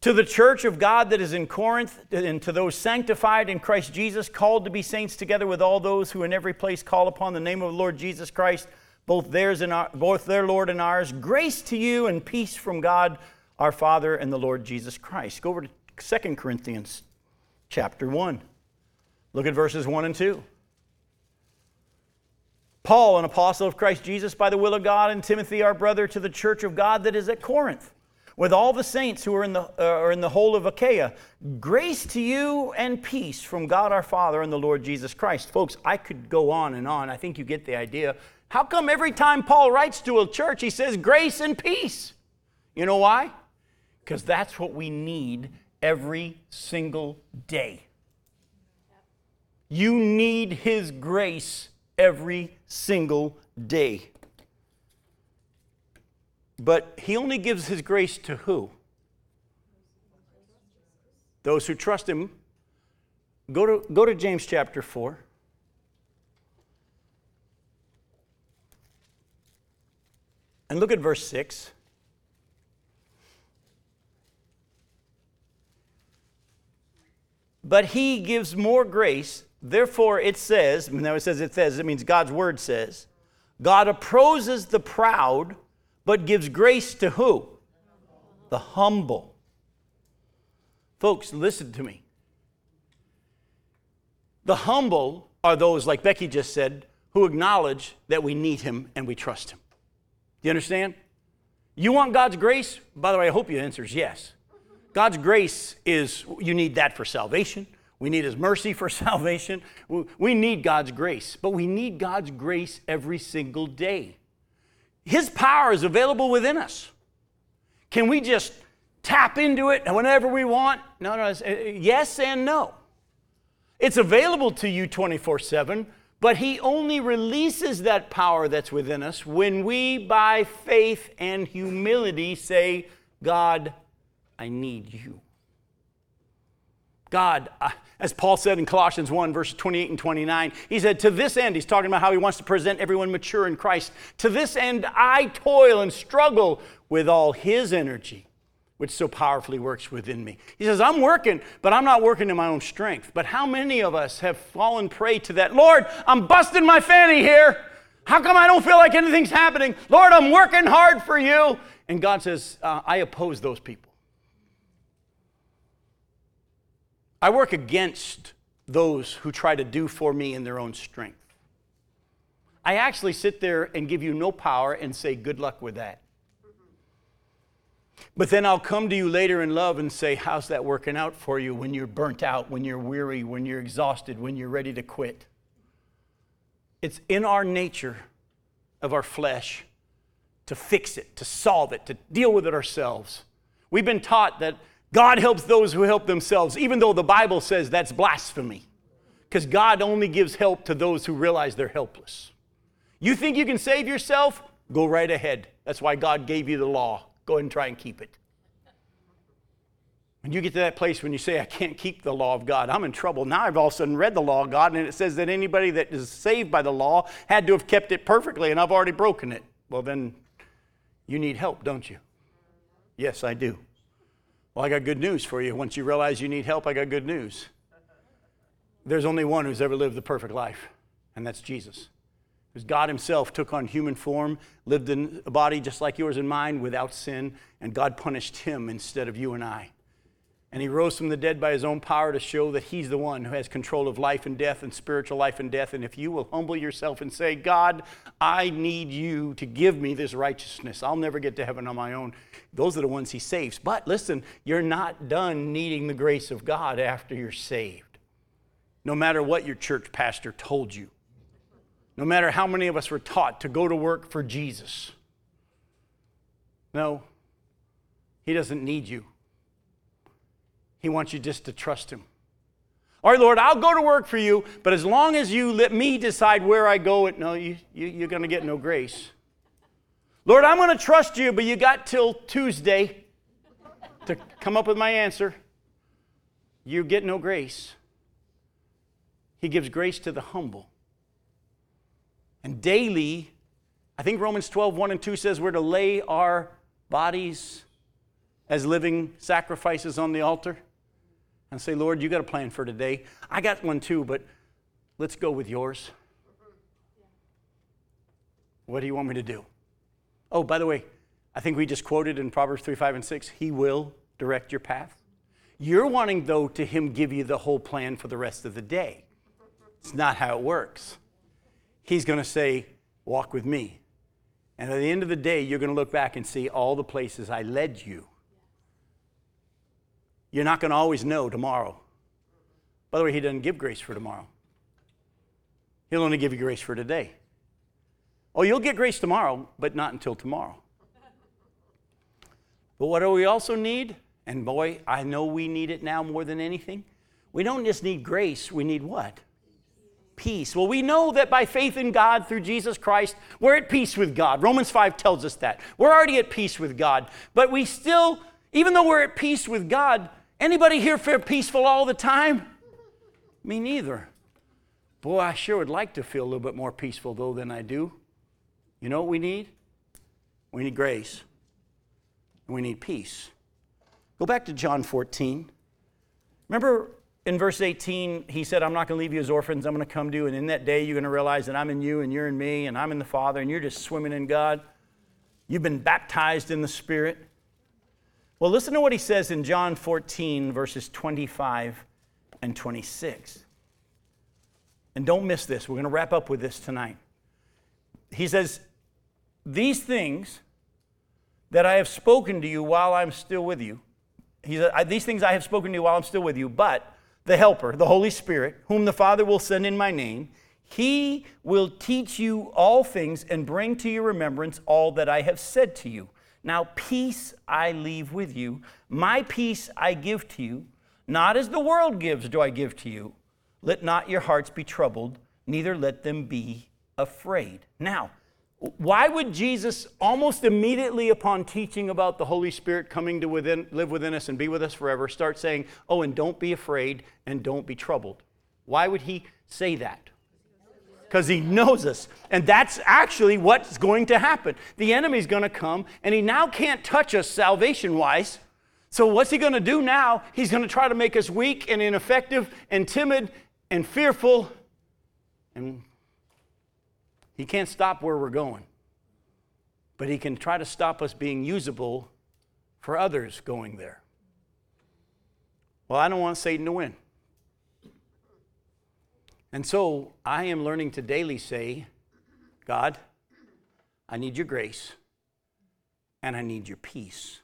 S1: To the church of God that is in Corinth, and to those sanctified in Christ Jesus, called to be saints together with all those who in every place call upon the name of the Lord Jesus Christ, both theirs and our, both their Lord and ours, grace to you and peace from God our Father and the Lord Jesus Christ. Go over to 2 Corinthians chapter 1. Look at verses 1 and 2. Paul, an apostle of Christ Jesus by the will of God, and Timothy, our brother, to the church of God that is at Corinth with all the saints who are in the, uh, are in the whole of Achaia. Grace to you and peace from God our Father and the Lord Jesus Christ. Folks, I could go on and on. I think you get the idea. How come every time Paul writes to a church, he says grace and peace? You know why? Because that's what we need every single day. You need His grace every single day. But he only gives his grace to who? Those who trust him. Go to, go to James chapter 4. And look at verse 6. But he gives more grace. Therefore, it says, now it says it says, it means God's word says, God opposes the proud but gives grace to who? The humble. Folks, listen to me. The humble are those, like Becky just said, who acknowledge that we need Him and we trust Him. Do you understand? You want God's grace? By the way, I hope your answer is yes. God's grace is, you need that for salvation. We need His mercy for salvation. We need God's grace, but we need God's grace every single day. His power is available within us. Can we just tap into it whenever we want? No, no, uh, yes and no. It's available to you 24 7, but He only releases that power that's within us when we, by faith and humility, say, God, I need you. God, as Paul said in Colossians 1, verses 28 and 29, he said, To this end, he's talking about how he wants to present everyone mature in Christ. To this end, I toil and struggle with all his energy, which so powerfully works within me. He says, I'm working, but I'm not working in my own strength. But how many of us have fallen prey to that? Lord, I'm busting my fanny here. How come I don't feel like anything's happening? Lord, I'm working hard for you. And God says, uh, I oppose those people. I work against those who try to do for me in their own strength. I actually sit there and give you no power and say, Good luck with that. But then I'll come to you later in love and say, How's that working out for you when you're burnt out, when you're weary, when you're exhausted, when you're ready to quit? It's in our nature of our flesh to fix it, to solve it, to deal with it ourselves. We've been taught that God helps those who help themselves, even though the Bible says that's blasphemy. Because God only gives help to those who realize they're helpless. You think you can save yourself? Go right ahead. That's why God gave you the law. Go ahead and try and keep it. When you get to that place when you say, I can't keep the law of God, I'm in trouble. Now I've all of a sudden read the law of God, and it says that anybody that is saved by the law had to have kept it perfectly, and I've already broken it. Well, then you need help, don't you? Yes, I do. Well, I got good news for you. Once you realize you need help, I got good news. There's only one who's ever lived the perfect life, and that's Jesus. Because God Himself took on human form, lived in a body just like yours and mine without sin, and God punished Him instead of you and I. And he rose from the dead by his own power to show that he's the one who has control of life and death and spiritual life and death. And if you will humble yourself and say, God, I need you to give me this righteousness, I'll never get to heaven on my own. Those are the ones he saves. But listen, you're not done needing the grace of God after you're saved. No matter what your church pastor told you, no matter how many of us were taught to go to work for Jesus. No, he doesn't need you. He wants you just to trust Him. All right, Lord, I'll go to work for you, but as long as you let me decide where I go, no, you, you, you're going to get no grace. Lord, I'm going to trust you, but you got till Tuesday to come up with my answer. You get no grace. He gives grace to the humble. And daily, I think Romans 12, 1 and 2 says we're to lay our bodies as living sacrifices on the altar and say, Lord, you got a plan for today. I got one too, but let's go with yours. What do you want me to do? Oh, by the way, I think we just quoted in Proverbs 3, 5, and 6 He will direct your path. You're wanting, though, to Him give you the whole plan for the rest of the day. It's not how it works. He's going to say, Walk with me. And at the end of the day, you're going to look back and see all the places I led you. You're not going to always know tomorrow. By the way, He doesn't give grace for tomorrow, He'll only give you grace for today. Oh, you'll get grace tomorrow, but not until tomorrow. But what do we also need? And boy, I know we need it now more than anything. We don't just need grace, we need what? Peace. Well, we know that by faith in God through Jesus Christ, we're at peace with God. Romans 5 tells us that. We're already at peace with God. But we still, even though we're at peace with God, anybody here feel peaceful all the time? Me neither. Boy, I sure would like to feel a little bit more peaceful, though, than I do. You know what we need? We need grace. And we need peace. Go back to John 14. Remember in verse 18, he said, I'm not going to leave you as orphans. I'm going to come to you. And in that day, you're going to realize that I'm in you and you're in me and I'm in the Father and you're just swimming in God. You've been baptized in the Spirit. Well, listen to what he says in John 14, verses 25 and 26. And don't miss this. We're going to wrap up with this tonight. He says, These things that I have spoken to you while I'm still with you, he said, These things I have spoken to you while I'm still with you, but the Helper, the Holy Spirit, whom the Father will send in my name, he will teach you all things and bring to your remembrance all that I have said to you. Now, peace I leave with you, my peace I give to you. Not as the world gives, do I give to you. Let not your hearts be troubled, neither let them be afraid. Now, why would Jesus, almost immediately upon teaching about the Holy Spirit coming to within, live within us and be with us forever, start saying, Oh, and don't be afraid and don't be troubled? Why would he say that? Because he knows us. And that's actually what's going to happen. The enemy's going to come, and he now can't touch us salvation wise. So, what's he going to do now? He's going to try to make us weak and ineffective and timid and fearful and he can't stop where we're going, but he can try to stop us being usable for others going there. Well, I don't want Satan to win. And so I am learning to daily say, God, I need your grace and I need your peace.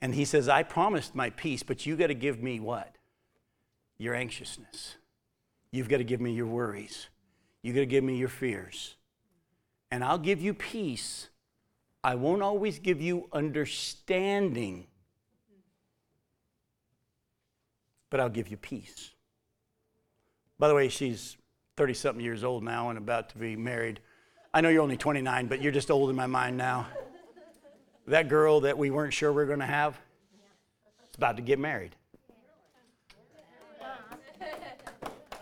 S1: And he says, I promised my peace, but you got to give me what? Your anxiousness. You've got to give me your worries. You've got to give me your fears. And I'll give you peace. I won't always give you understanding, but I'll give you peace. By the way, she's 30 something years old now and about to be married. I know you're only 29, but you're just old in my mind now. That girl that we weren't sure we were going to have, is about to get married.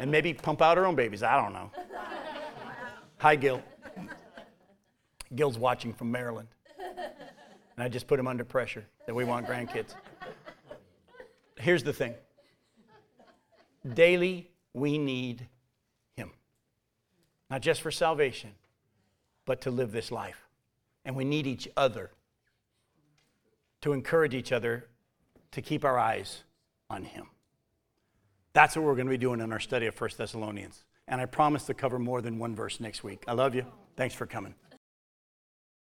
S1: And maybe pump out her own babies. I don't know. Hi, Gil. Gil's watching from Maryland. And I just put him under pressure that we want grandkids. Here's the thing daily, we need him. Not just for salvation, but to live this life. And we need each other to encourage each other to keep our eyes on Him. That's what we're going to be doing in our study of 1 Thessalonians. And I promise to cover more than one verse next week. I love you. Thanks for coming.